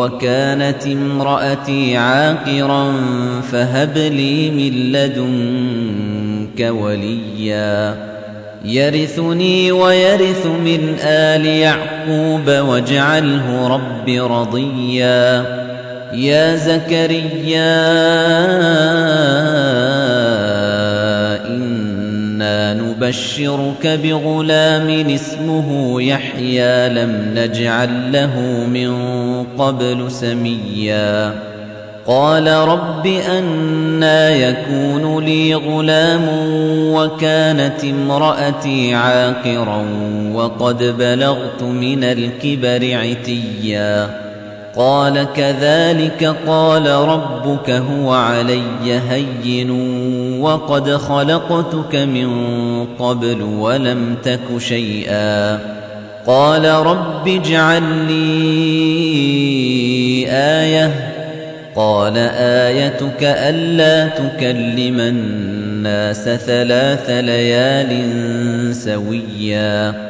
وكانت امرأتي عاقرا فهب لي من لدنك وليا. يرثني ويرث من آل يعقوب واجعله رب رضيا. يا زكريا إنا نبشرك بغلام اسمه يحيى لم نجعل له من قبل سميا. قال رب أنا يكون لي غلام وكانت امرأتي عاقرا وقد بلغت من الكبر عتيا. قال كذلك قال ربك هو علي هين وقد خلقتك من قبل ولم تك شيئا. قال رب اجعل لي آية. قال آيتك ألا تكلم الناس ثلاث ليال سويا.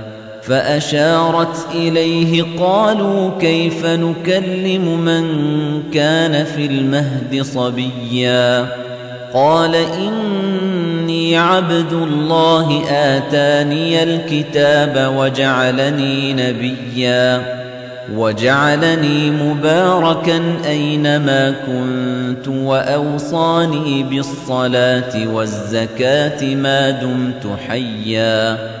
فأشارت إليه قالوا كيف نكلم من كان في المهد صبيا؟ قال إني عبد الله آتاني الكتاب وجعلني نبيا. وجعلني مباركا أينما كنت وأوصاني بالصلاة والزكاة ما دمت حيا.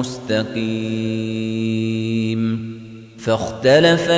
مستقيم فاختلف